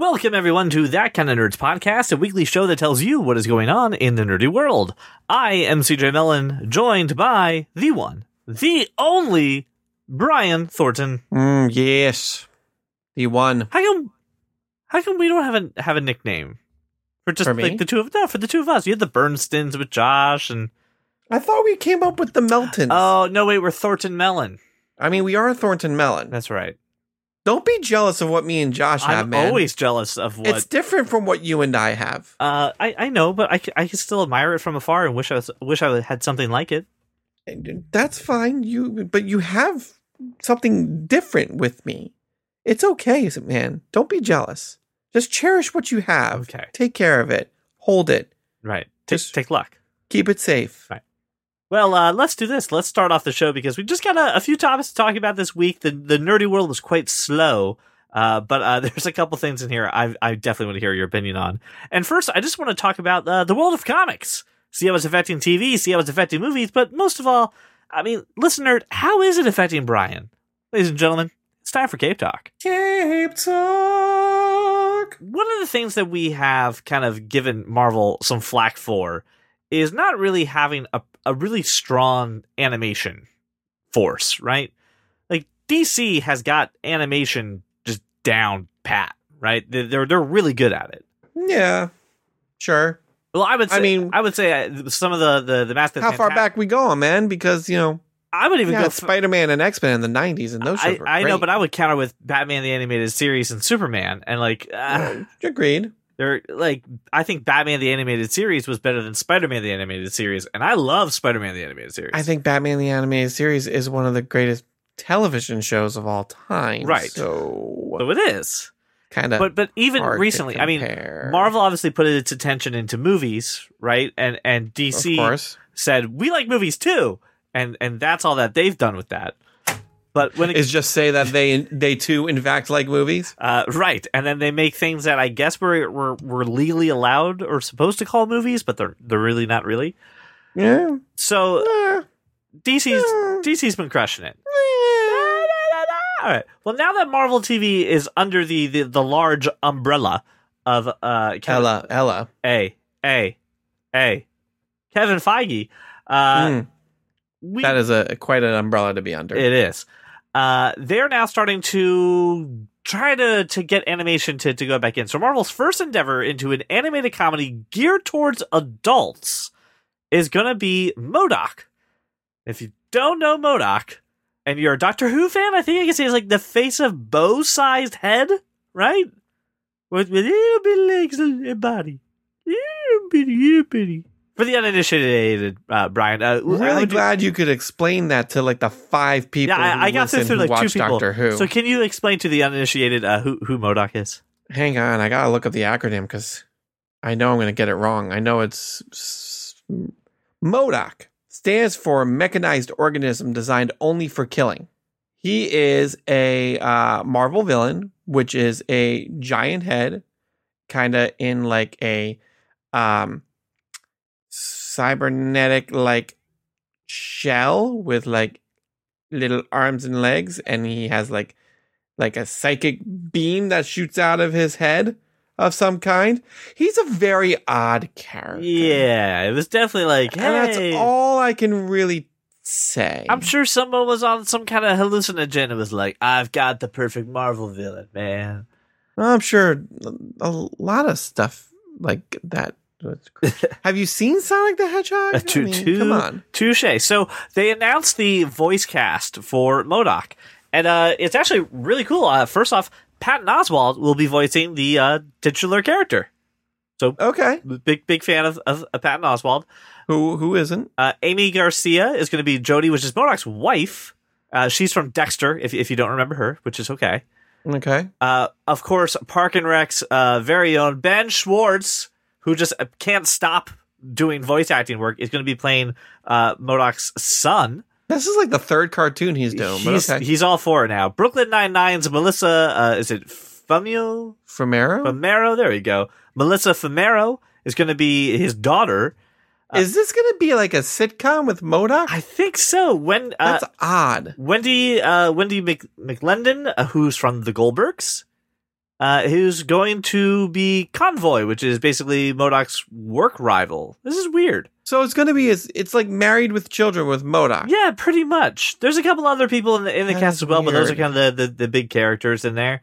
Welcome, everyone, to That Kind of Nerds podcast, a weekly show that tells you what is going on in the nerdy world. I am CJ Mellon, joined by the one, the only Brian Thornton. Mm, yes, the one. How come? How come we don't have a have a nickname for just For like the two of no for the two of us? You had the Bernstins with Josh and I thought we came up with the Meltons. oh no wait we're Thornton Mellon. I mean, we are Thornton Mellon. That's right. Don't be jealous of what me and Josh have, I'm man. always jealous of what It's different from what you and I have. Uh, I, I know, but I, c- I can still admire it from afar and wish I was, wish I had something like it. And That's fine. You, but you have something different with me. It's okay, man. Don't be jealous. Just cherish what you have. Okay. Take care of it. Hold it. Right. Take, Just- take luck. Keep it safe. Right. Well, uh, let's do this. Let's start off the show because we just got a, a few topics to talk about this week. The the nerdy world was quite slow, uh, but uh, there's a couple things in here I I definitely want to hear your opinion on. And first, I just want to talk about uh, the world of comics. See how it's affecting TV. See how it's affecting movies. But most of all, I mean, listener, how is it affecting Brian? Ladies and gentlemen, it's time for Cape Talk. Cape Talk. one of the things that we have kind of given Marvel some flack for is not really having a, a really strong animation force, right? Like DC has got animation just down pat, right? They're they're, they're really good at it. Yeah. Sure. Well, I would say, I mean- I would say uh, some of the the the Mask of How far back we going, man? Because you know, I would even yeah, go. Spider Man and X Men in the '90s, and those I, I know, but I would counter with Batman the animated series and Superman, and like uh, Uh, agreed. They're like I think Batman the animated series was better than Spider-Man the animated series, and I love Spider-Man the animated series. I think Batman the Animated Series is one of the greatest television shows of all time. Right. So, so it is. kind of. But but even recently, I mean. Marvel obviously put its attention into movies, right? And and DC said we like movies too, and and that's all that they've done with that. But when it, Is just say that they they too in fact like movies. uh, right, and then they make things that I guess we're, we're we're legally allowed or supposed to call movies, but they're they're really not really. Yeah. So Eh, DC's Yeah. DC's been crushing it. eh. All right. Well, now that Marvel TV is under the the, the large umbrella of uh Kevin, Ella, Ella. A A A Kevin Feige, uh, Mm, we, that is a quite an umbrella to be under. it is. Uh, they're now starting to try to to get animation to to go back in. So Marvel's first endeavor into an animated comedy geared towards adults is going to be MODOK. If you don't know MODOK and you're a Doctor Who fan, I think I can say it's like the face of bow-sized head, right? With with little bit legs and body, little bitty, little bitty. For the uninitiated, uh, Brian, uh, I'm really would you- glad you could explain that to like the five people. yeah, who I, I got this through like two people. Doctor Who. So can you explain to the uninitiated uh, who who MODOK is? Hang on, I gotta look up the acronym because I know I'm gonna get it wrong. I know it's s- MODOK stands for Mechanized Organism Designed Only for Killing. He is a uh, Marvel villain, which is a giant head, kind of in like a um, cybernetic like shell with like little arms and legs, and he has like like a psychic beam that shoots out of his head of some kind. He's a very odd character. Yeah, it was definitely like, And that's all I can really say. I'm sure someone was on some kind of hallucinogen and was like, I've got the perfect Marvel villain, man. I'm sure a lot of stuff like that. Have you seen Sonic the Hedgehog? I mean, come on. Touche. So they announced the voice cast for MODOK, and uh, it's actually really cool. Uh, first off, Patton Oswalt will be voicing the uh, titular character. So okay. Big big fan of, of, of Patton Oswalt. Who who isn't? Uh, Aimee Garcia is going to be Jody, which is MODOK's wife. Uh, she's from Dexter, if if you don't remember her, which is okay. Okay. Uh, of course, Park and Rec's uh, very own Ben Schwartz, who just uh, can't stop doing voice acting work, is going to be playing uh, MODOK's son. This is like the third cartoon he's doing, he's, okay. he's all for it now. Brooklyn Nine Nine's Melissa, uh, is it Fumio? Fumero? Famero? There you go. Melissa Famero is going to be his daughter. is this going to be like a sitcom with MODOK? I think so. When uh, That's odd. Wendy uh, Wendy Mc, McLendon, uh, who's from the Goldbergs, uh, who's going to be Convoy, which is basically MODOK's work rival. This is weird. So it's going to be it's, it's like Married with Children with MODOK. Yeah, pretty much. There's a couple other people in the in the That cast as well, but those are kind of the, the the big characters in there.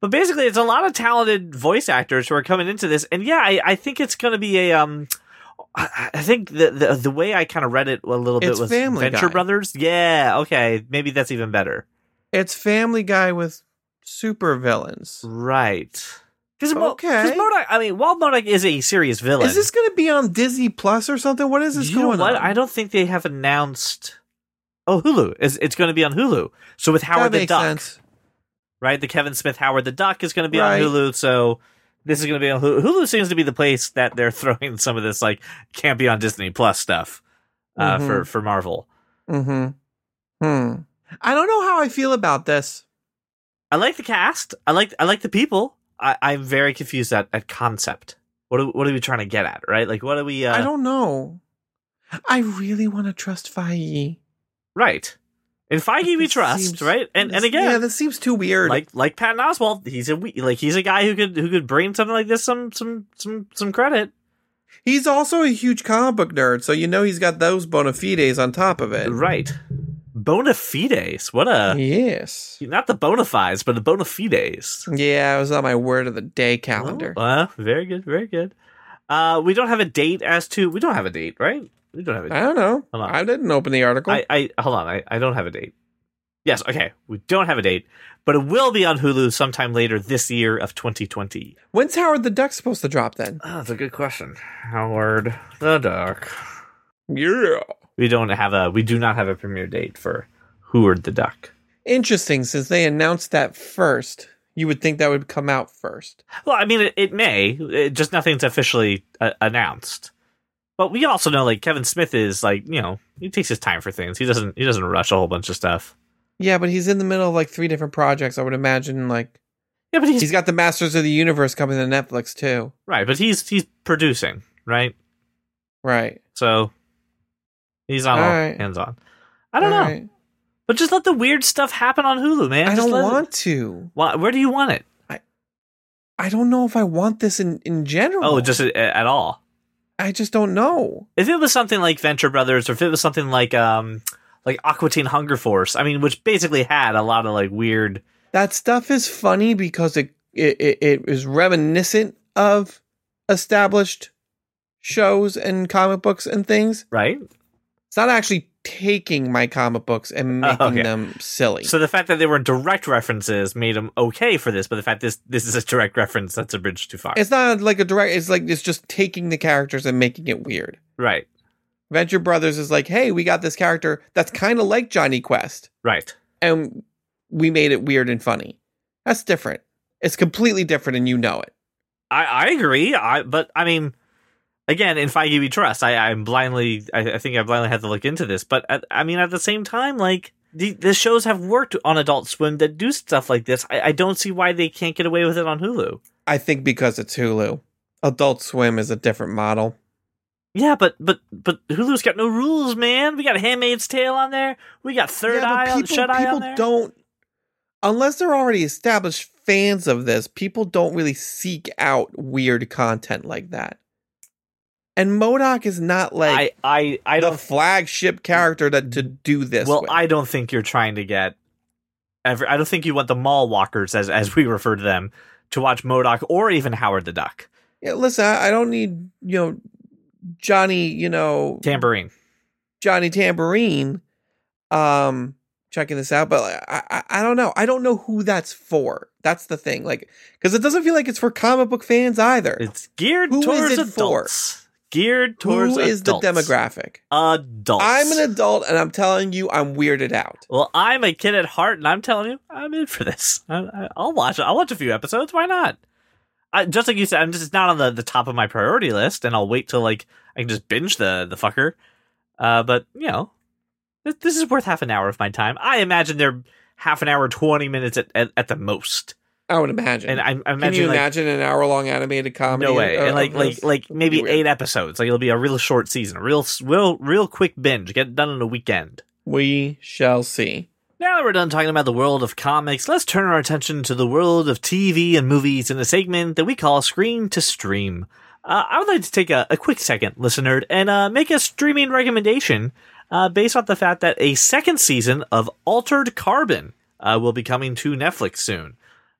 But basically, it's a lot of talented voice actors who are coming into this, and yeah, I, I think it's going to be a um. I I think the, the the way I kind of read it a little bit It's was Family Venture Guy. Brothers. Yeah, okay, maybe that's even better. It's Family Guy with super villains. Right. Because Okay. MODOK, I mean, while MODOK is a serious villain, Is this going to be on Disney Plus or something? What is this you know going what? on? I don't think they have announced. Oh, Hulu. It's, it's going to be on Hulu. So with Howard the Duck, sense. right? The Kevin Smith Howard the Duck is going to be Right. on Hulu. So this is going to be on Hulu. Hulu seems to be the place that they're throwing some of this like can't be on Disney Plus stuff uh, Mhm. for for Marvel. Mm-hmm. Hmm. I don't know how I feel about this. I like the cast. I like I like the people. I, I'm very confused at, at concept. What are, what are we trying to get at? Right? Like what are we? Uh, I don't know. I really want to trust Feige. right. In Feige we trust, seems- right? And and again, yeah, this seems too weird. like like Patton Oswalt, he's a like he's a guy who could who could bring something like this some some some some credit. he's also a huge comic book nerd, so you know he's got those bona fides on top of it. Right. Bona fides. What a Yes. not the bona fides, but the bona fides. Yeah, it was on my word of the day calendar. Oh, uh, very good, very good. Uh, we don't have a date as to we don't have a date, right? We don't have a I don't know. Hold on. I didn't open the article. I, I hold on, I, I don't have a date. Yes, okay, we don't have a date, but it will be on Hulu sometime later this year of 2020. When's Howard the Duck supposed to drop then? Oh, that's a good question. Howard the Duck. Yeah. We don't have a we do not have a premiere date for Howard the Duck. Interesting, since they announced that first. You would think that would come out first. Well, I mean, it, it may. It, just nothing's officially uh, announced. But we also know, like Kevin Smith is like, you know, he takes his time for things. He doesn't. He doesn't rush a whole bunch of stuff. Yeah, but he's in the middle of like three different projects. I would imagine like Yeah, but he's, he's got the Masters of the Universe coming to Netflix too. right. But he's he's producing, right? Right. So he's on all Alright. hands on. I don't know, Alright. but just let the weird stuff happen on Hulu, man. I Just don't let it- want to. Why- where do you want it? I I don't know if I want this in in general. Oh, just a- at all. I just don't know. If it was something like Venture Brothers, or if it was something like um like Aqua Teen Hunger Force, I mean, which basically had a lot of like weird. That stuff is funny because it it, it, it is reminiscent of established shows and comic books and things. Right. It's not actually taking my comic books and Oh, making okay. them silly. So the fact that they were direct references made them okay for this, but the fact this this is a direct reference, that's a bridge too far. it's not like a direct. It's like it's just taking the characters and making it weird. right. Venture Brothers is like, hey, we got this character that's kind of like Jonny Quest, Right. and we made it weird and funny. That's different. It's completely different, and you know it. I, I agree. I but I mean, again, in Feige we trust. I I'm blindly. I, I think I blindly had to look into this, but at, I mean, at the same time, like the the shows have worked on Adult Swim that do stuff like this. I, I don't see why they can't get away with it on Hulu. I think because it's Hulu. Adult Swim is a different model. Yeah, but but but Hulu's got no rules, man. We got Handmaid's Tale on there. We got Third Yeah, Eye, on, people, Shut Eye on there. don't unless they're already established fans of this, people don't really seek out weird content like that. And MODOK is not like I I I the flagship character that to do this. Well, with. I don't think you're trying to get. Every, I don't think you want the mall walkers, as as we refer to them, to watch MODOK or even Howard the Duck. yeah, listen, I, I don't need you know Johnny, you know Tambourine. Johnny Tambourine, um, checking this out, but I, I I don't know. I don't know who that's for. That's the thing, like because it doesn't feel like it's for comic book fans either. It's geared Who is towards it for? Geared towards Who is adults. the demographic? Adults. I'm an adult, and I'm telling you, I'm weirded out. Well, I'm a kid at heart, and I'm telling you, I'm in for this. I, I, I'll watch. I'll watch a few episodes. Why not? I, just like you said, I'm just not on the, the top of my priority list, and I'll wait till like I can just binge the the fucker. Uh, but you know, this, this is worth half an hour of my time. I imagine they're half an hour, twenty minutes at at, at the most. I would imagine. And I, I Can you like, imagine an hour long animated comedy? no way, of- and like like like maybe eight episodes. Like it'll be a real short season, a real real real quick binge. Get it done in a weekend. We shall see. Now that we're done talking about the world of comics, let's turn our attention to the world of TV and movies in a segment that we call Screen to Stream. Uh, I would like to take a, a quick second, listener, and uh, make a streaming recommendation uh, based on the fact that a second season of Altered Carbon uh, will be coming to Netflix soon.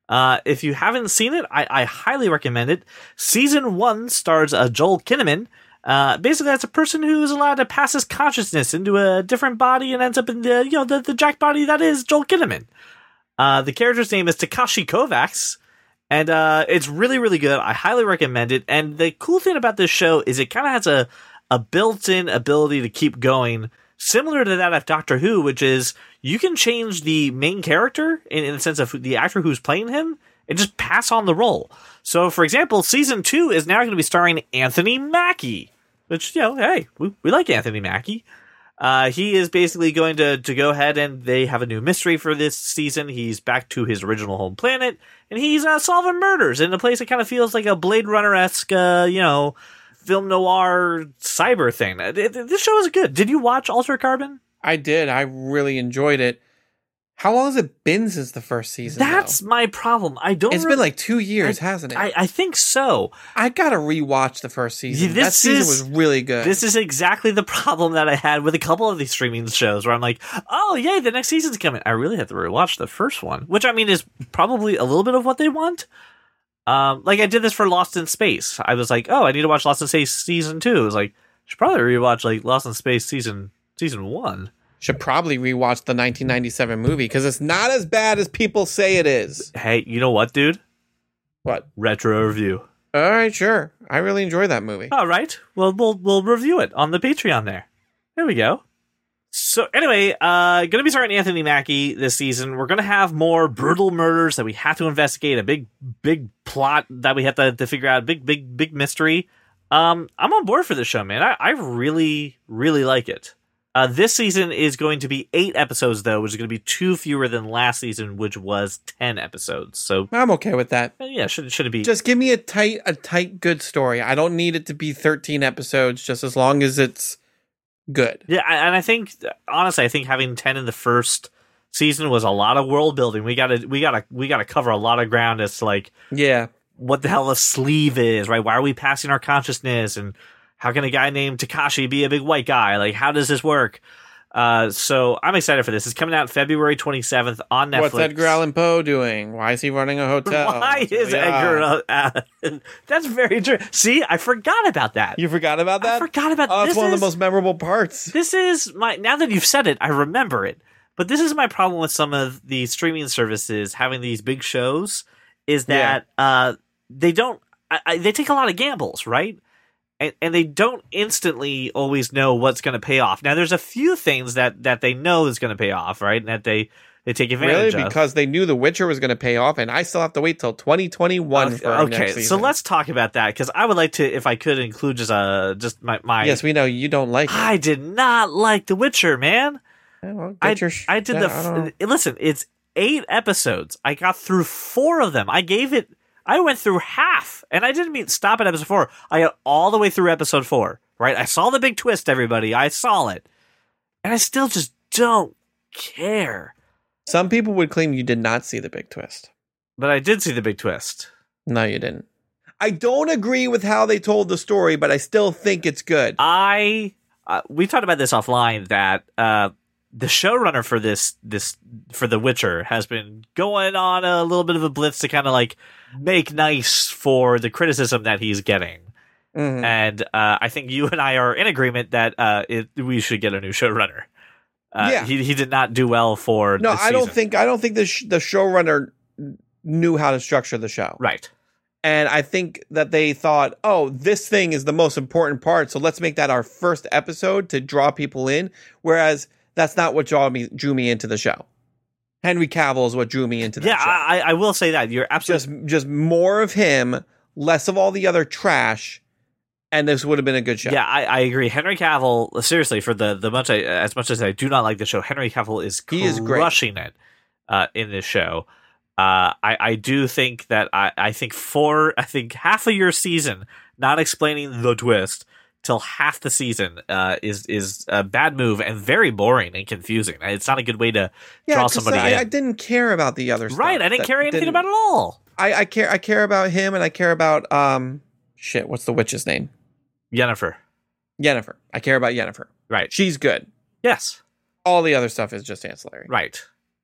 Uh, if you haven't seen it, I, I, highly recommend it. Season one stars uh, Joel Kinnaman. Uh, basically, that's a person who is allowed to pass his consciousness into a different body and ends up in the you know the, the jack body that is Joel Kinnaman. Uh, the character's name is Takeshi Kovacs, and uh, it's really really good. I highly recommend it. And the cool thing about this show is it kind of has a a built-in ability to keep going similar to that of Doctor Who, which is you can change the main character in, in the sense of the actor who's playing him and just pass on the role. So, for example, season two is now going to be starring Anthony Mackie, which, you know, hey, we, we like Anthony Mackie. Uh, he is basically going to, to go ahead and they have a new mystery for this season. He's back to his original home planet and he's uh, solving murders in a place that kind of feels like a Blade Runner esque, uh, you know, film noir cyber thing. This show is good. Did you watch Altered Carbon? I did. I really enjoyed it. How long has it been since the first season? That's though? my problem. I don't. It's really, been like two years, I, hasn't it? I, I, think so. I gotta rewatch the first season. this that season is, was really good. This is exactly the problem that I had with a couple of these streaming shows, where I'm like, "Oh, yay, the next season's coming." I really have to rewatch the first one, which I mean is probably a little bit of what they want. Um, like I did this for Lost in Space. I was like, oh, I need to watch Lost in Space season two. I was like, should probably rewatch like Lost in Space season season one. Should probably rewatch the 1997 movie because it's not as bad as people say it is. Hey, you know what, dude? What retro review? All right, sure. I really enjoy that movie. All right, well, we'll we'll review it on the Patreon. There, there we go. So anyway, uh, gonna be starting Anthony Mackie this season. We're gonna have more brutal murders that we have to investigate. A big, big plot that we have to, to figure out. A big, big, big mystery. Um, I'm on board for this show, man. I, I really, really like it. Uh, this season is going to be eight episodes, though, which is going to be two fewer than last season, which was ten episodes. So I'm okay with that. Uh, yeah, should should it be? Just give me a tight, a tight, good story. I don't need it to be 13 episodes, just as long as it's good. Yeah, and I think honestly, I think having ten in the first season was a lot of world building. We gotta we gotta we gotta cover a lot of ground It's like yeah what the hell a sleeve is, right? Why are we passing our consciousness and how can a guy named Takeshi be a big white guy? Like how does this work? Uh, so I'm excited for this. It's coming out February 27th on Netflix. What's Edgar Allan Poe doing? Why is he running a hotel? Why is yeah. Edgar? Uh, that's very true. See, I forgot about that. You forgot about that? I forgot about. Oh, that's one is, of the most memorable parts. This is my. Now that you've said it, I remember it. But this is my problem with some of the streaming services having these big shows is that yeah. uh, they don't. I, I, they take a lot of gambles, right? And, and they don't instantly always know what's going to pay off. Now, there's a few things that that they know is going to pay off, right? And that they they take advantage of. really? Because they knew The Witcher was going to pay off, and I still have to wait till 2021 for okay. so let's talk about that because I would like to, if I could, include just uh just my my. Yes, we know you don't like. it. I did not like The Witcher, man. Yeah, well, I, your, I did the. I listen, it's eight episodes. I got through four of them. I gave it I went through half, and I didn't mean stop at episode four. I got all the way through episode four. Right, I saw the big twist. Everybody, I saw it, and I still just don't care. Some people would claim you did not see the big twist, but I did see the big twist. No, you didn't. I don't agree with how they told the story, but I still think it's good. I uh, we talked about this offline that uh, the showrunner for this this for The Witcher has been going on a little bit of a blitz to kind of like make nice for the criticism that he's getting. Mm-hmm. And uh, I think you and I are in agreement that uh, it, we should get a new showrunner. Uh, yeah, he he did not do well for. No, I don't think I don't think the sh- the showrunner knew how to structure the show. Right. And I think that they thought, oh, this thing is the most important part, so let's make that our first episode to draw people in. Whereas that's not what drew me drew me into the show. Henry Cavill is what drew me into that. Yeah, show. I, I will say that you're absolutely just just more of him, less of all the other trash, and this would have been a good show. Yeah, I, I agree. Henry Cavill, seriously, for the the much I, as much as I do not like the show, Henry Cavill is he is crushing it uh, in this show. Uh, I I do think that I I think for I think half of your season not explaining the twist till half the season uh, is is a bad move and very boring and confusing. It's not a good way to draw somebody I, in. I didn't care about the other stuff. right, I didn't care anything didn't- about it at all. I, I care. I care about him, and I care about um. Shit, what's the witch's name? Yennefer. Yennefer. I care about Yennefer. Right. She's good. Yes. All the other stuff is just ancillary. Right.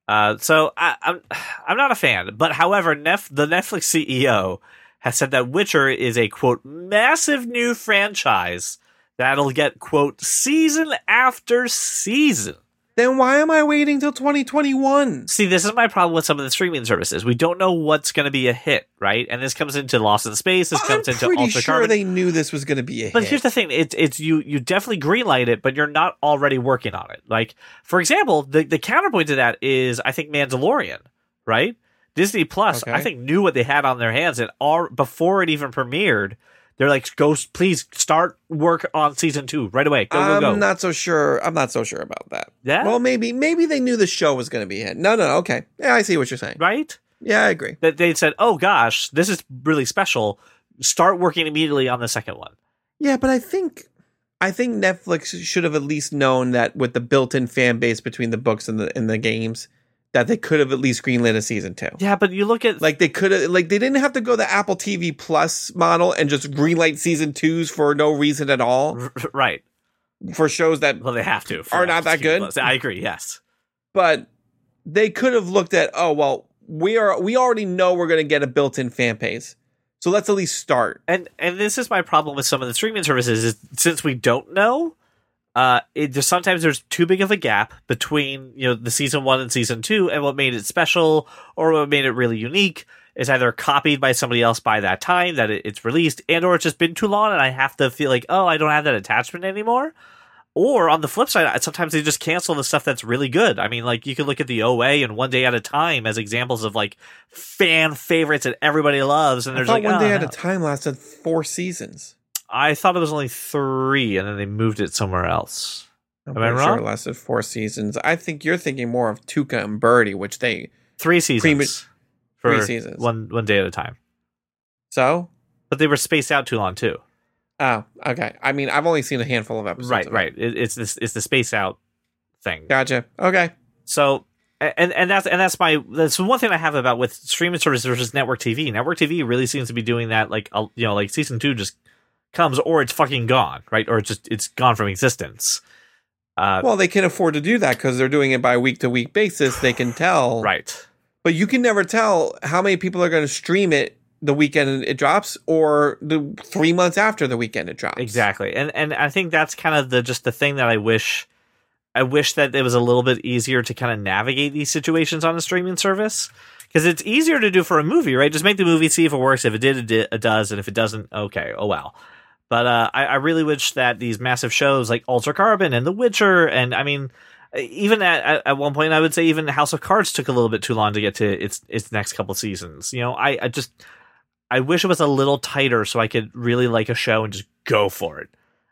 Uh, so I, I'm I'm not a fan, but however, Nef- the Netflix CEO has said that Witcher is a quote massive new franchise that'll get quote season after season. Then why am I waiting till 2021? See, this is my problem with some of the streaming services. We don't know what's going to be a hit, right? And this comes into Lost in Space. This I'm comes into pretty Altered sure Carbon. they knew this was going to be a But hit. here's the thing: it's it's you you definitely greenlight it, but you're not already working on it. Like for example, the the counterpoint to that is I think Mandalorian, right? Disney Plus, Okay. I think knew what they had on their hands, and all before it even premiered, they're like, "Go, please start work on season two right away. Go, I'm go, go." not so sure. I'm not so sure about that. yeah, Well, maybe maybe they knew the show was going to be hit. No, no, okay. Yeah, I see what you're saying. right? Yeah, I agree. That they said, "Oh gosh, this is really special. Start working immediately on the second one." Yeah, but I think I think Netflix should have at least known that with the built-in fan base between the books and the and the games, that they could have at least greenlit a season two. Yeah, but you look at Like they could have, like they didn't have to go the Apple TV Plus model and just greenlight season twos for no reason at all right. for shows that. Well, they have to. Are not that TV good? Plus. I agree. Yes. But they could have looked at, oh well, we are we already know we're going to get a built-in fan base, so let's at least start. and and this is my problem with some of the streaming services is since we don't know uh it there's sometimes there's too big of a gap between you know the season one and season two and what made it special or what made it really unique is either copied by somebody else by that time that it, it's released and or it's just been too long and i have to feel like oh i don't have that attachment anymore or on the flip side sometimes they just cancel the stuff that's really good i mean like you can look at the oa and one day at a time as examples of like fan favorites that everybody loves and I there's like one oh, day at no. a time lasted four seasons. I thought it was only three, and then they moved it somewhere else. I'm Am I pretty sure wrong? it lasted four seasons. I think you're thinking more of Tuca and Bertie, which they Three seasons. For three seasons. One one day at a time. so. But they were spaced out too long too. Oh, okay. I mean, I've only seen a handful of episodes. right, of right. It, it's this it's the space out thing. Gotcha. Okay. So and and that's and that's my that's one thing I have about with streaming services versus network TV. Network TV really seems to be doing that. Like you know, like season two just comes or it's fucking gone, right? Or it's just it's gone from existence. Uh, Well, they can afford to do that because they're doing it by week to week basis. They can tell. right. But you can never tell how many people are going to stream it the weekend it drops or the three months after the weekend it drops. Exactly. And and I think that's kind of the just the thing that I wish I wish that it was a little bit easier to kind of navigate these situations on a streaming service because it's easier to do for a movie, right? Just make the movie, see if it works. If it did, it, did, it does, and if it doesn't, okay, oh well. But uh, I, I really wish that these massive shows like Altered Carbon and The Witcher, and I mean, even at, at one point, I would say even House of Cards took a little bit too long to get to its its next couple seasons. You know, I, I just I wish it was a little tighter so I could really like a show and just go for it.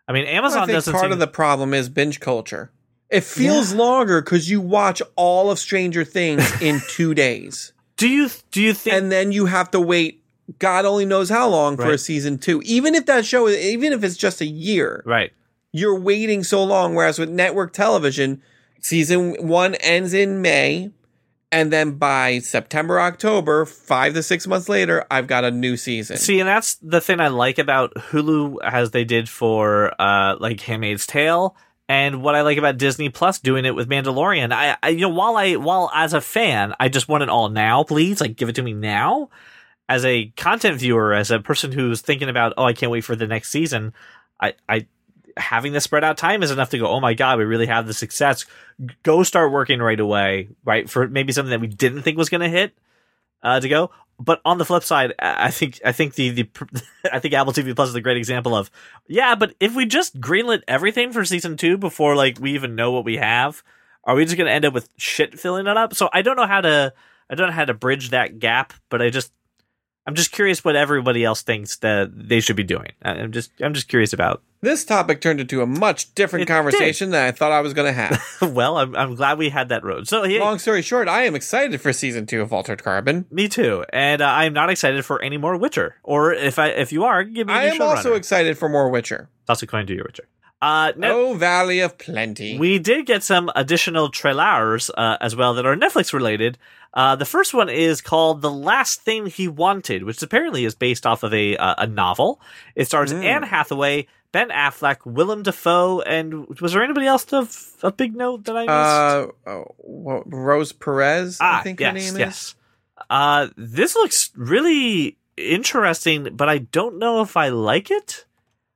I mean, Amazon I think doesn't part seem, of the problem is binge culture. It feels longer because you watch all of Stranger Things in two days. Do you do you think and then you have to wait God only knows how long for a season two. Even if that show, even if it's just a year, right? you're waiting so long. Whereas with network television, season one ends in May, and then by September, October, five to six months later, I've got a new season. See, and that's the thing I like about Hulu as they did for uh like Handmaid's Tale and what I like about Disney Plus doing it with Mandalorian. I, I you know while I while as a fan, I just want it all now, please. Like give it to me now. As a content viewer, as a person who's thinking about, oh, I can't wait for the next season, I I having the spread out time is enough to go, oh my god, we really have the success. Go start working right away, right? For maybe something that we didn't think was gonna hit uh, to go. But on the flip side, I I think I think the, the I think Apple TV Plus is a great example of yeah. But if we just greenlit everything for season two before like we even know what we have, are we just going to end up with shit filling it up? So I don't know how to I don't know how to bridge that gap. But I just I'm just curious what everybody else thinks that they should be doing. I- I'm just I'm just curious about. This topic turned into a much different It did. conversation than I thought I was going to have. well, I'm I'm glad we had that road. So yeah, Long story short, I am excited for season two of Altered Carbon. me too. And uh, I'm not excited for any more Witcher. Or if I if you are, give me. a I am also showrunner. excited for more Witcher. That's also going to do your Witcher. Uh, no, Oh, Valley of Plenty. We did get some additional trailers uh, as well that are Netflix related. Uh, the first one is called "The Last Thing He Wanted," which apparently is based off of a uh, a novel. It stars Mm. Anne Hathaway, Ben Affleck, Willem Dafoe, and was there anybody else of a big note that I missed? uh, oh, Rosie Perez, ah, I think yes, her name is. yes. Uh, this looks really interesting, but I don't know if I like it.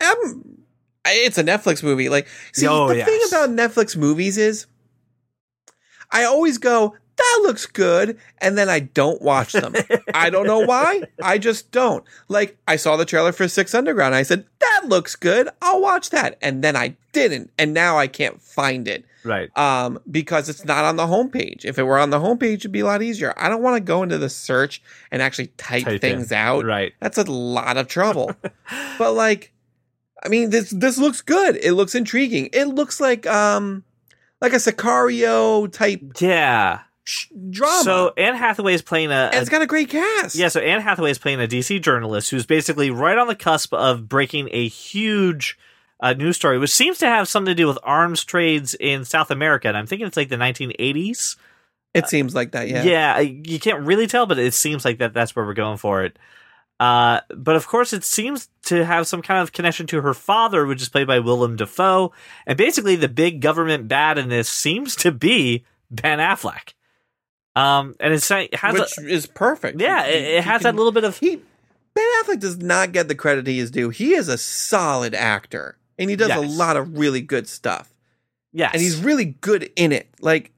Um, it's a Netflix movie. Like, see, Oh, the thing about Netflix movies is, I always go, "That looks good," and then I don't watch them. I don't know why. I just don't. Like, I saw the trailer for Six Underground. I said, "That looks good. I'll watch that," and then I didn't, and now I can't find it. Right. um, because it's not on the homepage. If it were on the homepage, it'd be a lot easier. I don't want to go into the search and actually type, Type things in. out. Right. That's a lot of trouble. but like, I mean, this this looks good. It looks intriguing. It looks like um, like a Sicario type Yeah. sh- drama. So Anne Hathaway is playing a, it's got a great cast. Yeah, so Anne Hathaway is playing a DC journalist who's basically right on the cusp of breaking a huge uh, news story, which seems to have something to do with arms trades in South America. And I'm thinking it's like the 1980s. it seems like that. Yeah. Yeah, you can't really tell, but it seems like that that's where we're going for it. Uh, but of course, it seems to have some kind of connection to her father, which is played by Willem Dafoe. And basically, the big government bad in this seems to be Ben Affleck. Um, and it's, it has which a, is perfect. yeah, He- it, he it has can- that little bit of He Ben Affleck does not get the credit he is due. He is a solid actor, and he does a lot of really good stuff. yes, and he's really good in it. Like,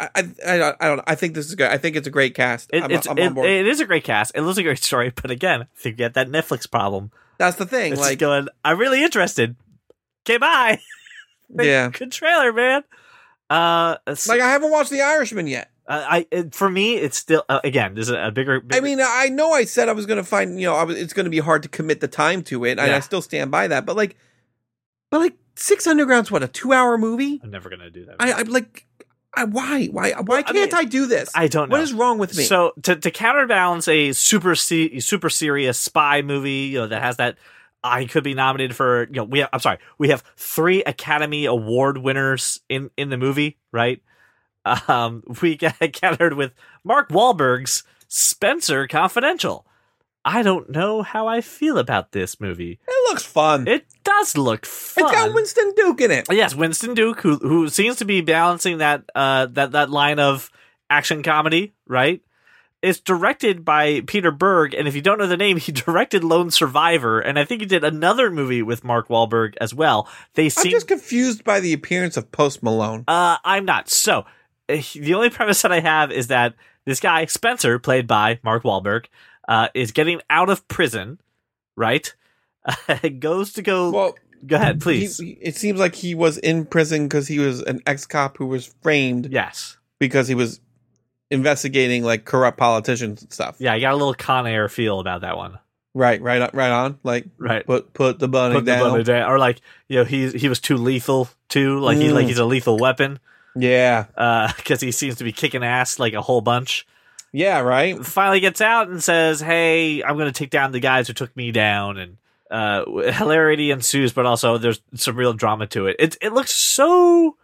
I, I, I, I don't. I think this is good. I think it's a great cast. It, I'm, it's, I'm it, it is a great cast. It was a great story, but again, I think you that Netflix problem. That's the thing. It's like, going, I'm really interested. Okay, bye. yeah. Good trailer, man. Uh, Like, I haven't watched The Irishman yet. uh, I it, for me, it's still uh, again. There's a, a bigger, I mean, I know I said I was going to find. You know, I was, it's going to be hard to commit the time to it, and I still stand by that. But like, but like, Six Underground's what a two-hour movie. I'm never gonna do that. I, I'm like, I, why, why, why I can't mean, I do this? I don't know. What is wrong with me? So to to counterbalance a super se- super serious spy movie, you know, that has that I could be nominated for, you know, we have, I'm sorry, we have three Academy Award winners in in the movie, right? Um, we got countered with Mark Wahlberg's Spencer Confidential. I don't know how I feel about this movie. it looks fun. It does look fun. it's got Winston Duke in it. Yes, Winston Duke, who who seems to be balancing that uh that that line of action comedy, right? It's directed by Peter Berg, and if you don't know the name, he directed Lone Survivor, and I think he did another movie with Mark Wahlberg as well. They I'm seem just confused by the appearance of Post Malone. uh I'm not. So uh, the only premise that I have is that this guy Spencer, played by Mark Wahlberg, uh, is getting out of prison, right? goes to go. Well, go ahead, please. He, it seems like he was in prison because he was an ex cop who was framed yes. because he was investigating like corrupt politicians and stuff. Yeah, I got a little Con Air feel about that one. Right, right, on- right on. Like Right. put put the bunny Put the down. bunny down. Or like, you know, he's he was too lethal too. Like he Mm. like he's a lethal weapon. Yeah, Uh because he seems to be kicking ass like a whole bunch. Yeah, right. Finally gets out and says, Hey, I'm gonna take down the guys who took me down and uh hilarity ensues, but also there's some real drama to it. It it looks so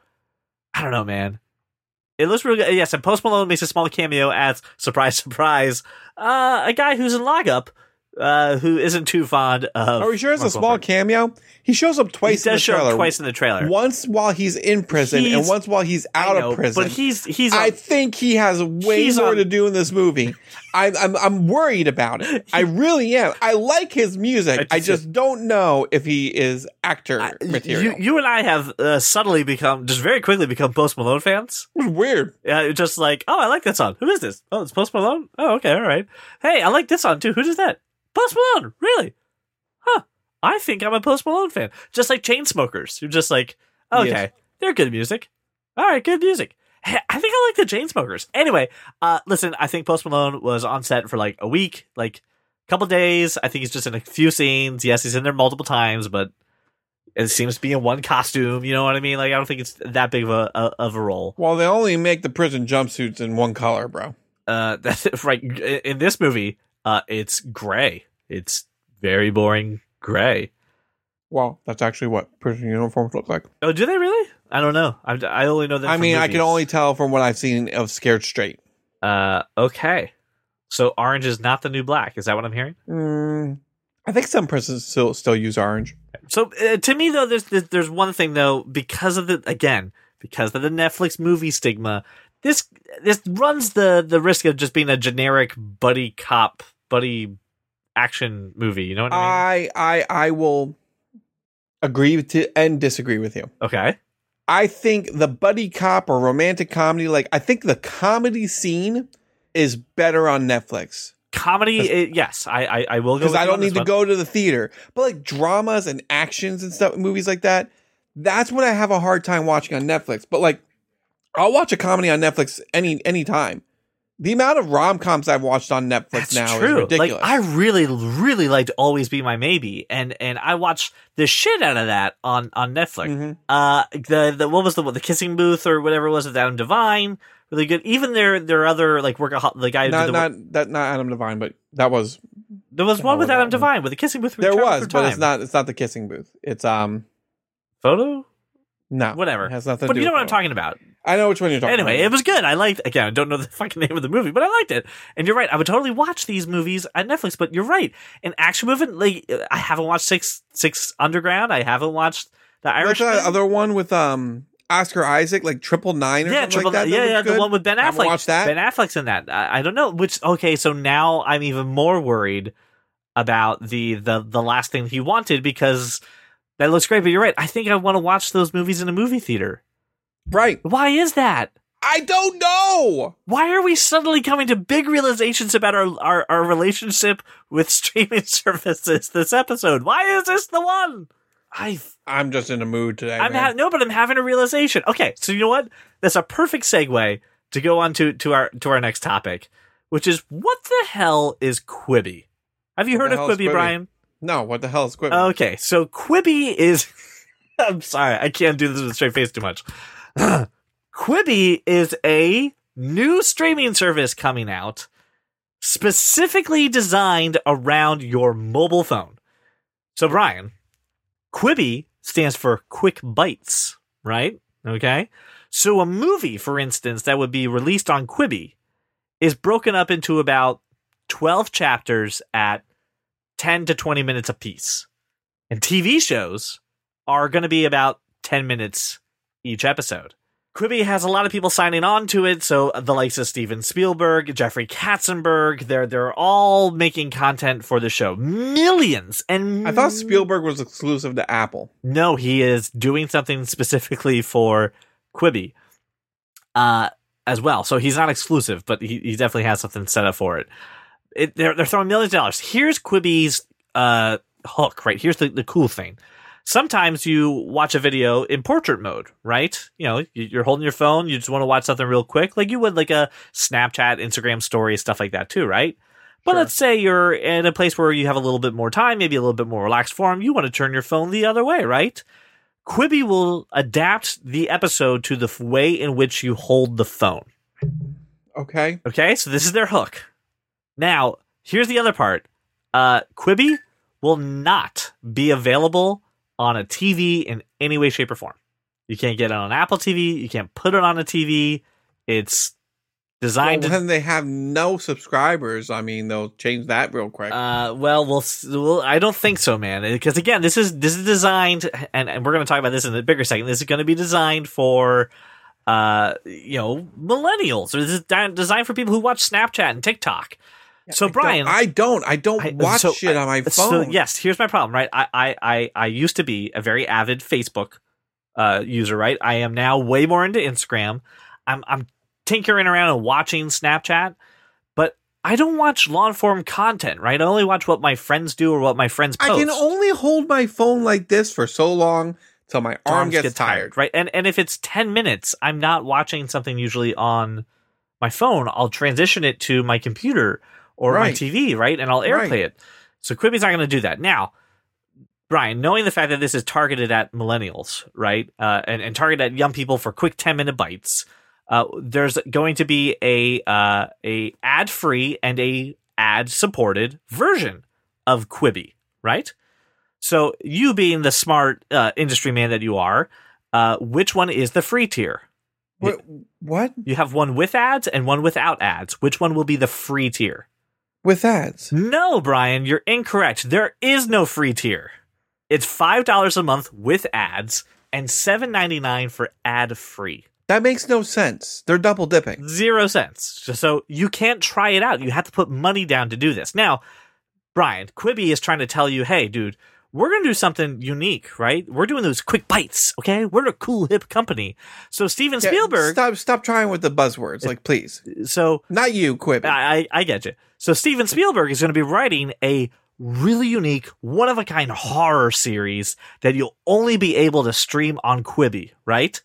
I don't know, man. It looks really good. Yes, and Post Malone makes a small cameo as surprise, surprise, uh, a guy who's in lockup, uh, who isn't too fond of. Are we sure it's a small Wahlberg. cameo? He shows up He twice in the show trailer. up twice in the trailer. Once while he's in prison He's- and once while he's out I know, of prison. but he's he's. I on- think he has way He's more on- to do in this movie. I'm, I'm I'm worried about it. I really am. I like his music. I I just- just don't know if he is actor material. You, you and I have uh, subtly become, just very quickly become Post Malone fans. It was weird. Yeah, it's just like, oh, I like that song. Who is this? Oh, it's Post Malone. Oh, okay, all right. Hey, I like this song too. Who does that? Post Malone. Really? Huh? I think I'm a Post Malone fan. Just like Chainsmokers. You're just like, okay, Yes. they're good music. All right, good music. Hey, I think I like the Chainsmokers. Anyway, uh, listen, I think Post Malone was on set for like a week, like a couple days. I think he's just in a few scenes. Yes, he's in there multiple times, but it seems to be in one costume. You know what I mean? Like I don't think it's that big of a, a of a role. Well, they only make the prison jumpsuits in one color, bro. Uh, that's right. In this movie, uh, it's gray. It's very boring gray. Well, that's actually what prison uniforms look like. Oh, do they really? I don't know. I, I only know that. I mean, I can only tell from what I've seen of Scared Straight. Uh, okay. So orange is not the new black. Is that what I'm hearing? Mm, I think some prisons still still use orange. So uh, to me though, there's there's there's one thing though because of the again because of the Netflix movie stigma. This this runs the the risk of just being a generic buddy cop buddy action movie. You know what I mean? I I I will agree to and disagree with you. okay. I think the buddy cop or romantic comedy, like I think the comedy scene is better on Netflix Comedy, uh, yes, I, I I will go because I don't need to one. go to the theater. But like dramas and actions and stuff, movies like that, that's what I have a hard time watching on Netflix. But like, I'll watch a comedy on Netflix any any time. The amount of rom coms I've watched on Netflix That's now true. is ridiculous. Like I really, really liked Always Be My Maybe, and and I watched the shit out of that on on Netflix. Mhm. Uh, the the what was the what, the kissing booth or whatever it was with Adam Devine? really good. Even their their other like workahol the guy Not the, not that not Adam Devine, but that was there was one with Adam one? Devine with the kissing booth. there was, but it's not it's not the kissing booth. It's um photo. no Whatever. It has nothing. But you know what I'm talking about. I know which one you're talking. About. Anyway, about. it was good. I liked. Again, I don't know the fucking name of the movie, but I liked it. And you're right. I would totally watch these movies on Netflix. But you're right. An action movie. Like I haven't watched Six Six Underground. I haven't watched the Irish. that other one with um Oscar Isaac, like Triple Nine or yeah, something triple, like that. that yeah, was yeah, the one with Ben Affleck. Watch that. Ben Affleck's in that. I, I don't know which. Okay, so now I'm even more worried about the the the last thing he wanted because that looks great. But you're right. I think I want to watch those movies in a movie theater. Right. Why is that? I don't know. Why are we suddenly coming to big realizations about our, our, our relationship with streaming services this episode? Why is this the one? I I'm just in a mood today. I'm ha- no, but I'm having a realization. Okay, so you know what? That's a perfect segue to go on to, to our to our next topic, which is what the hell is Quibi? Have you What heard of Quibi, Quibi? Brian? no, what the hell is Quibi? Okay, so Quibi is. I'm sorry, I can't do this with a straight face too much. Quibi is a new streaming service coming out specifically designed around your mobile phone. So, Brian, Quibi stands for Quick Bites, right? Okay. So, a movie, for instance, that would be released on Quibi is broken up into about 12 chapters at 10 to 20 minutes apiece. And TV shows are going to be about 10 minutes each episode. Quibi has a lot of people signing on to it, so the likes of Steven Spielberg, Jeffrey Katzenberg, they're they're all making content for the show. Millions and I thought Spielberg was exclusive to Apple. no, he is doing something specifically for Quibi, uh, as well. So he's not exclusive, but he, he definitely has something set up for it. it they're they're throwing millions of dollars. Here's Quibi's uh hook. Right here's the the cool thing. Sometimes you watch a video in portrait mode, right? You know, you- you're holding your phone, you just want to watch something real quick, like you would like a Snapchat, Instagram story, stuff like that too, right? But Sure. let's say you're in a place where you have a little bit more time, maybe a little bit more relaxed form. You want to turn your phone the other way, right? Quibi will adapt the episode to the way in which you hold the phone. Okay. Okay, so this is their hook. Now, here's the other part. Uh, Quibi will not be available on a TV in any way, shape, or form. You can't get it on Apple TV. You can't put it on a TV. It's Well, designed. to, when they have no subscribers, I mean, they'll change that real quick. uh, well, we'll, well, I don't think so, man. Because again, this is this is designed, and, and we're going to talk about this in a bigger second. This is going to be designed for, uh, you know, millennials. Or this is designed for people who watch Snapchat and TikTok. So, I don't- Brian, I don't. I don't I- watch so shit on my So phone. yes, here's my problem, right? I I I, I used to be a very avid Facebook uh, user, right? I am now way more into Instagram. I'm I'm tinkering around and watching Snapchat, but I don't watch long form content, right? I only watch what my friends do or what my friends post. I can only hold my phone like this for so long till my arm Arms gets get tired. right? And and if it's ten minutes, I'm not watching something usually on my phone. I'll transition it to my computer or my TV, right? And I'll airplay Right. it. So Quibi's not going to do that. Now, Brian, knowing the fact that this is targeted at millennials, right, uh, and, and targeted at young people for quick ten minute bites, uh, there's going to be a uh, a ad free and a ad supported version of Quibi, right? So you being the smart uh, industry man that you are, uh, which one is the free tier? What? What? You have one with ads and one without ads. Which one will be the free tier? With ads? No, Brian, you're incorrect. There is no free tier. It's five dollars a month with ads and seven ninety nine for ad free. That makes no sense. They're double dipping. Zero cents. So you can't try it out. You have to put money down to do this. Now, Brian, Quibi is trying to tell you, hey, dude, we're going to do something unique, right? We're doing those quick bites, okay? We're a cool, hip company. So Steven Yeah, Spielberg, Stop stop trying with the buzzwords. Like, please. so Not you, Quibi. I, I I get you. So Steven Spielberg is going to be writing a really unique, one of a kind horror series that you'll only be able to stream on Quibi, right?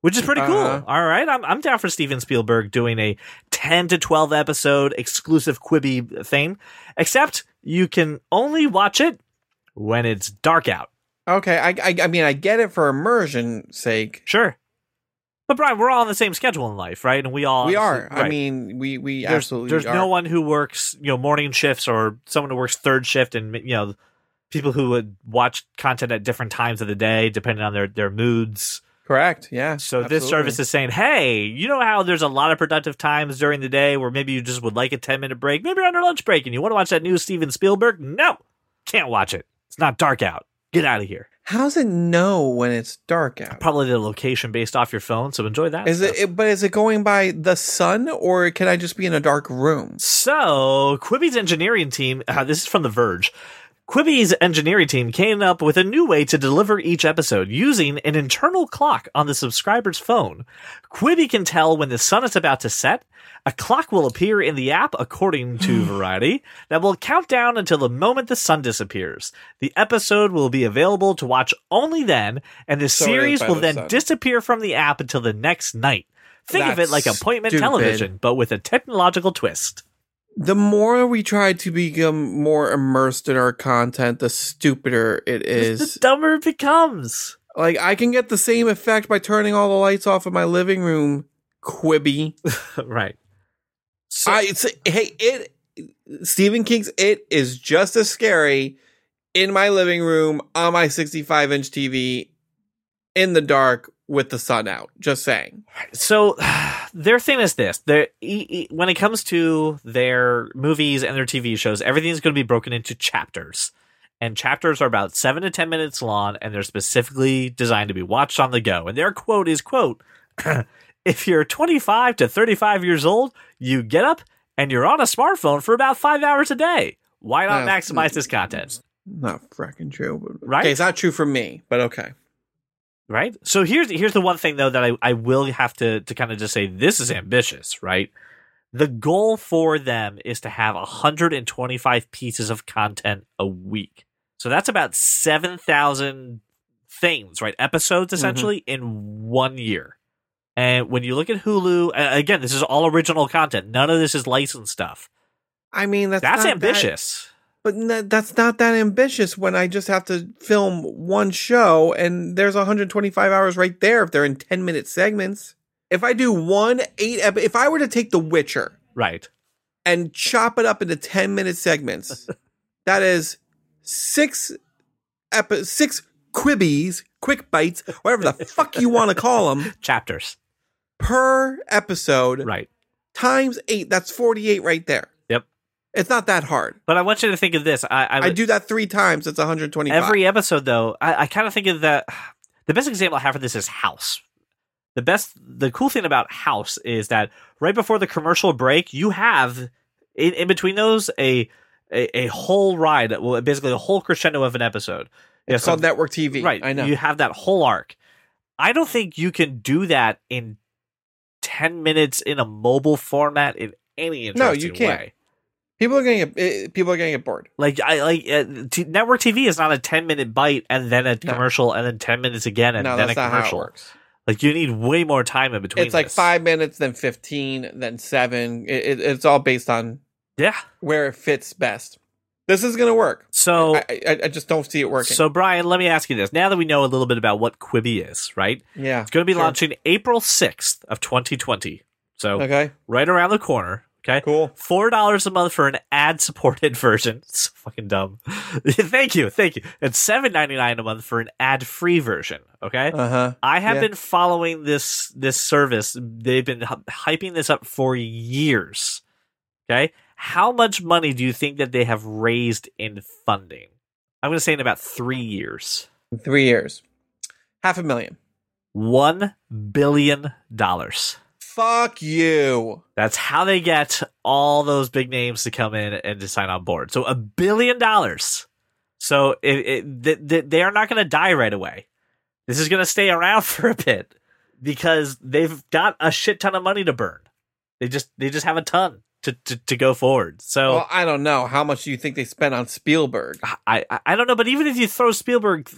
Which is pretty cool. Uh-huh. All right, I'm I'm down for Steven Spielberg doing a 10 to 12 episode exclusive Quibi thing. Except you can only watch it when it's dark out. Okay, I, I I mean I get it for immersion sake. Sure. But Brian, we're all on the same schedule in life, right? And we all we are. I mean, we we there's, absolutely there's are. no one who works you know morning shifts or someone who works third shift and you know people who would watch content at different times of the day depending on their their moods correct. Yeah. so this service is saying hey you know how there's a lot of productive times during the day where maybe you just would like a 10 minute break maybe you're on your lunch break and you want to watch that new steven spielberg no can't watch it it's not dark out get out of here How does it know when it's dark out? probably the location based off your phone so enjoy that Is it, it? But is it going by the sun, or can I just be in a dark room? So, Quibi's engineering team, uh, this is from The Verge. Quibi's engineering team came up with a new way to deliver each episode using an internal clock on the subscriber's phone. Quibi can tell when the sun is about to set. A clock will appear in the app, according to Variety, that will count down until the moment the sun disappears. The episode will be available to watch only then, and the series will the then sun. disappear from the app until the next night. Think of it like appointment stupid. television, but with a technological twist. The more we try to become more immersed in our content, the stupider it is. the dumber it becomes. like I can get the same effect by turning all the lights off in my living room. Quibi. right. So, I it's, hey it Stephen King's It is just as scary in my living room on my 65 inch TV in the dark with the sun out. Just saying. so their thing is this: they when it comes to their movies and their TV shows, everything's going to be broken into chapters, and chapters are about seven to ten minutes long, and they're specifically designed to be watched on the go. And their quote is quote. If you're 25 to 35 years old, you get up and you're on a smartphone for about five hours a day. Why not maximize this content? Not freaking true. Right? Okay, it's not true for me, but okay. Right? So here's here's the one thing though that I, I will have to to kind of just say this is ambitious, right? The goal for them is to have 125 pieces of content a week. So that's about 7,000 things, right? Episodes mm-hmm. essentially in one year. And when you look at Hulu, again, this is all original content. None of this is licensed stuff. I mean, that's That's ambitious. That, but n- that's not that ambitious when I just have to film one show and there's 125 hours right there if they're in 10 minute segments. If I do one eight, ep- if I were to take The Witcher Right. and chop it up into 10 minute segments, that is six epi- six quibbies, quick bites, whatever the fuck you want to call them, Chapters. per episode Right. times eight. That's 48 right there. It's not that hard. But I want you to think of this. I, I, I do that three times. It's 120. every episode though i, I kind of think of that the best example i have for this is house the best the cool thing about house is that right before the commercial break you have in, in between those a, a a whole ride well basically a whole crescendo of an episode Yeah, It's so- called network TV. right I know. you have that whole arc i don't think you can do that in 10 minutes in a mobile format in any No, you can't. way people are getting eh, people are getting bored. like I like uh, t- network TV is not a ten minute bite and then a No. commercial and then ten minutes again and no, then a not how it commercial. works. Like you need way more time in between. It's like this. five minutes, then fifteen, then seven. It, it, it's all based on Yeah. where it fits best. This is going to work. So I, I, I just don't see it working. so Brian, let me ask you this. Now that we know a little bit about what Quibi is, right? yeah, It's going to be Sure. launching April 6th of 2020. So Okay, right around the corner, okay? cool. Four dollars a month for an ad-supported version. It's fucking dumb. thank you, thank you. And seven ninety nine a month for an ad-free version. Okay. Uh huh. I have yeah. been following this this service. They've been hy- hyping this up for years. Okay, how much money do you think that they have raised in funding? I'm going to say in about three years, Three years, half a million. one billion dollars. Fuck you. That's how they get all those big names to come in and to sign on board. So a billion dollars. So it, it, th- th- they are not going to die right away. This is going to stay around for a bit because they've got a shit ton of money to burn. They just they just have a ton to to, to go forward. So Well, I don't know. How much do you think they spent on Spielberg? I, I I don't know, but even if you throw Spielberg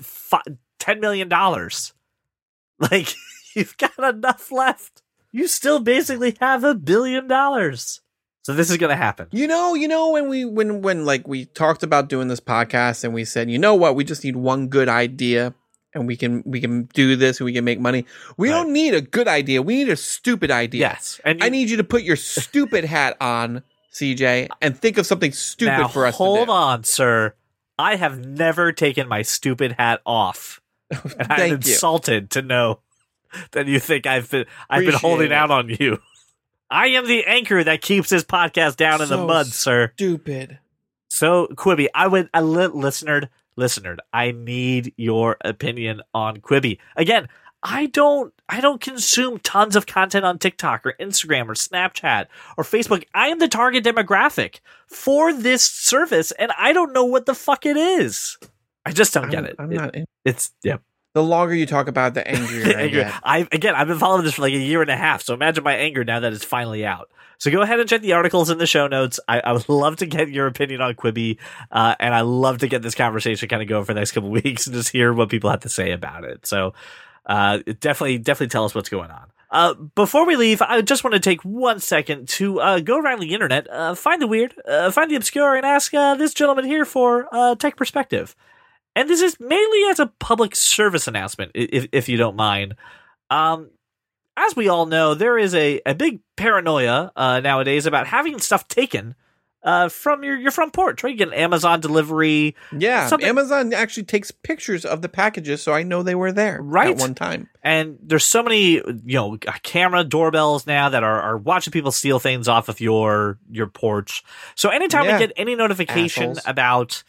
ten million dollars, like you've got enough left. You still basically have a billion dollars. So this is going to happen. You know, you know when we when when like we talked about doing this podcast and we said, you know what, we just need one good idea and we can we can do this and we can make money. We Right. don't need a good idea. We need a stupid idea. Yes, and I need you to put your stupid hat on, CJ, and think of something stupid now, for us Hold to do. on, sir. I have never taken my stupid hat off, and I'm Thank you. insulted to know that you think I've been I've been holding it. out on you. I am the anchor that keeps this podcast down in the mud, sir. Stupid. So, Quibi, I would, I li- listener, listener, I need your opinion on Quibi. Again, I don't, I don't consume tons of content on TikTok or Instagram or Snapchat or Facebook. I am the target demographic for this service, and I don't know what the fuck it is. I just don't get I'm, it. I'm It- not in. It's yeah. The longer you talk about, it, the angrier I get. I again, I've been following this for like a year and a half. So imagine my anger now that it's finally out. So go ahead and check the articles in the show notes. I, I would love to get your opinion on Quibi, uh, and I love to get this conversation kind of going for the next couple weeks and just hear what people have to say about it. So uh, definitely, definitely tell us what's going on. Uh, before we leave, I just want to take one second to uh, go around the internet, uh, find the weird, uh, find the obscure, and ask uh, this gentleman here for uh, tech perspective. And this is mainly as a public service announcement, if, if you don't mind. Um, as we all know, there is a, a big paranoia uh, nowadays about having stuff taken uh, from your, your front porch, right? You get an Amazon delivery, Yeah, Something- Amazon actually takes pictures of the packages, so I know they were there Right. at one time. and there's so many, you know, camera doorbells now that are, are watching people steal things off of your your porch. So anytime Yeah. we get any notification Assholes. about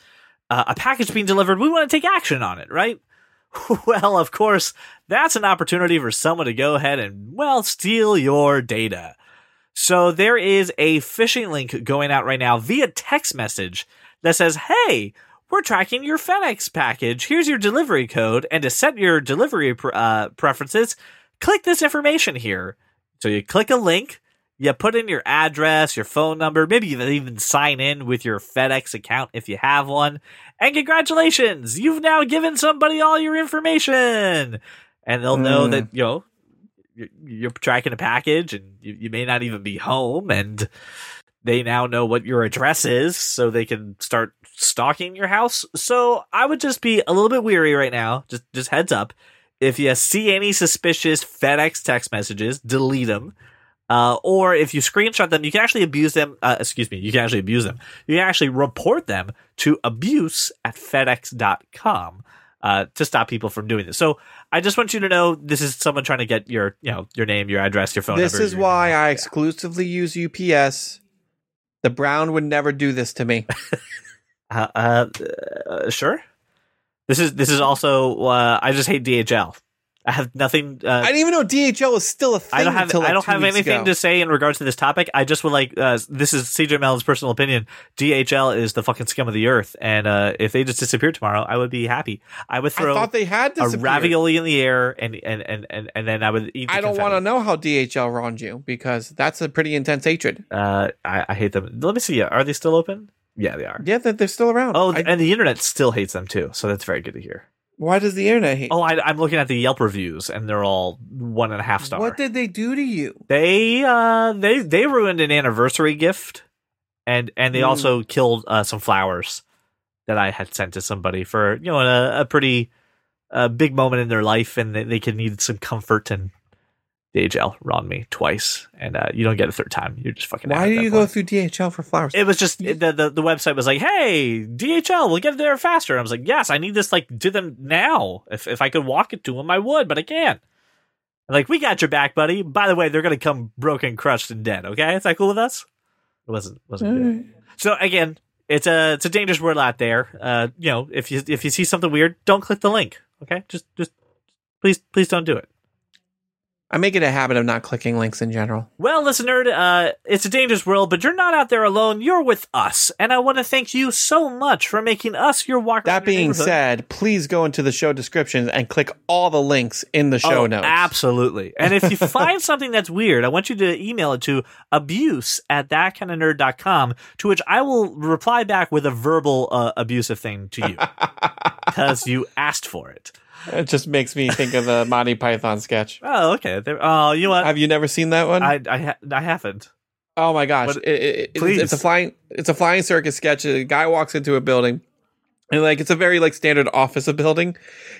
uh, a package being delivered, we want to take action on it, right? well, of course, that's an opportunity for someone to go ahead and well steal your data. So there is a phishing link going out right now via text message that says, "Hey, we're tracking your FedEx package. Here's your delivery code, and to set your delivery uh, preferences, click this information here." So you click a link, you put in your address, your phone number, maybe even sign in with your FedEx account if you have one, and congratulations, you've now given somebody all your information, and they'll know Mm. that you know you're, you're tracking a package and you, you may not even be home. And they now know what your address is so they can start stalking your house. So i would just be a little bit weary right now. Just just heads up. If you see any suspicious fedex text messages delete them uh, or if you screenshot them, you can actually abuse them. Uh, excuse me, you can actually abuse them. You can actually report them to abuse at fedex.com uh, to stop people from doing this. So I just want you to know this is someone trying to get your, you know, your name, your address, your phone This number. is your- why I exclusively use UPS. The Brown would never do this to me. Uh, uh, uh, sure. This is this is also. Uh, I just hate DHL. I have nothing. Uh, I didn't even know DHL was still a thing. I don't have like, I don't have anything ago. to say in regards to this topic. I just would like uh, this is CJ Mellon's personal opinion. DHL is the fucking scum of the earth, and uh, if they just disappeared tomorrow, I would be happy. I would I throw thought they had a ravioli in the air, and and and and, and then I would eat. I don't want to know how DHL wronged you because that's a pretty intense hatred. Uh, I, I hate them. Let me see. Are they still open? Yeah, they are. Yeah, they're still around. Oh, I- and the internet still hates them too. So that's very good to hear. Why does the internet hate? Oh, I, I'm looking at the Yelp reviews, and they're all one and a half star. what did they do to you? they uh they they ruined an anniversary gift and and they Mm. also killed uh, some flowers that I had sent to somebody for you know a, a pretty uh, big moment in their life, and they, they could need some comfort. And DHL wronged me twice, and uh, you don't get a third time. You're just fucking. Why do you point. go through DHL for flowers? It was just the, the the website was like, "Hey, DHL, we'll get there faster." And I was like, "Yes, I need this like to them now. If if I could walk it to them, I would, but I can't." And like, we got your back, buddy. By the way, they're gonna come broken, crushed, and dead. Okay, is that cool with us? It wasn't wasn't good. So again, it's a it's a dangerous world out there. Uh, you know, if you if you see something weird, don't click the link. Okay, just just please please don't do it. I make it a habit of not clicking links in general. Well, listener, uh, it's a dangerous world, but you're not out there alone. You're with us, and I want to thank you so much for making us your walk. That being said, please go into the show descriptions and click all the links in the show oh, notes. absolutely. And if you find something that's weird, I want you to email it to abuse at thatkindofnerd.com, to which I will reply back with a verbal uh, abusive thing to you because you asked for it. It just makes me think of the Monty Python sketch. Oh, okay. There, oh, you know what? Have you never seen that one? I I, ha- I haven't. oh my gosh! What- It- it- it- Please. it's a flying it's a flying circus sketch. A guy walks into a building, and like it's a very like standard office building.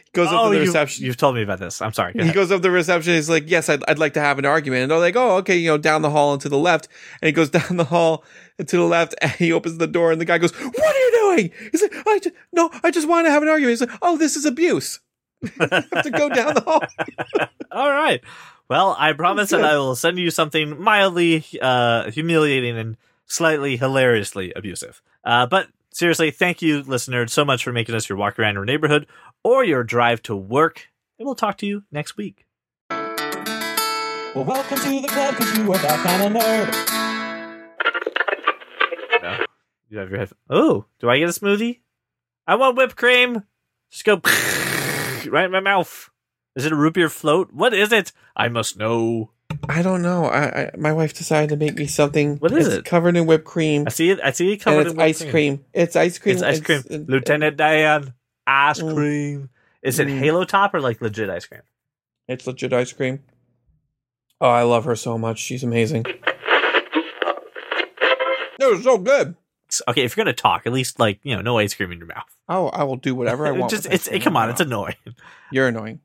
He goes up oh, to the you, reception. you've told me about this. I'm sorry. Go he ahead. goes up to the reception. He's like, "Yes, I'd, I'd like to have an argument." And they're like, "Oh, okay, you know, down the hall and to the left." And he goes down the hall and to the left, and he opens the door, and the guy goes, "What are you doing?" He's like, "I just, no, I just want to have an argument." He's like, "Oh, this is abuse." You have to go down the hall. All right. Well, I promise that. I will send you something mildly uh, humiliating and slightly hilariously abusive. Uh, but seriously, thank you, listener, so much for making us your walk around your neighborhood or your drive to work. And we'll talk to you next week. Well, welcome to the club because you are that kind of nerd. No. You have your head. Oh, do I get a smoothie? I want whipped cream. Just go right in my mouth. Is it a root beer float? What is it? I must know. I don't know. I, I my wife decided to make me something. What is it's it? Covered in whipped cream, I see it. I see it covered it's in whipped ice cream. It's ice cream. It's ice cream. it- Lieutenant Dan, ice Mm. cream. Is it Mm. Halo Top or like legit ice cream? It's legit ice cream. Oh, I love her so much. She's amazing. It was so good. Okay, if you're gonna talk, at least like you know, no ice cream in your mouth. Oh, I will do whatever I want. Just it's it, come on, it's annoying. You're annoying.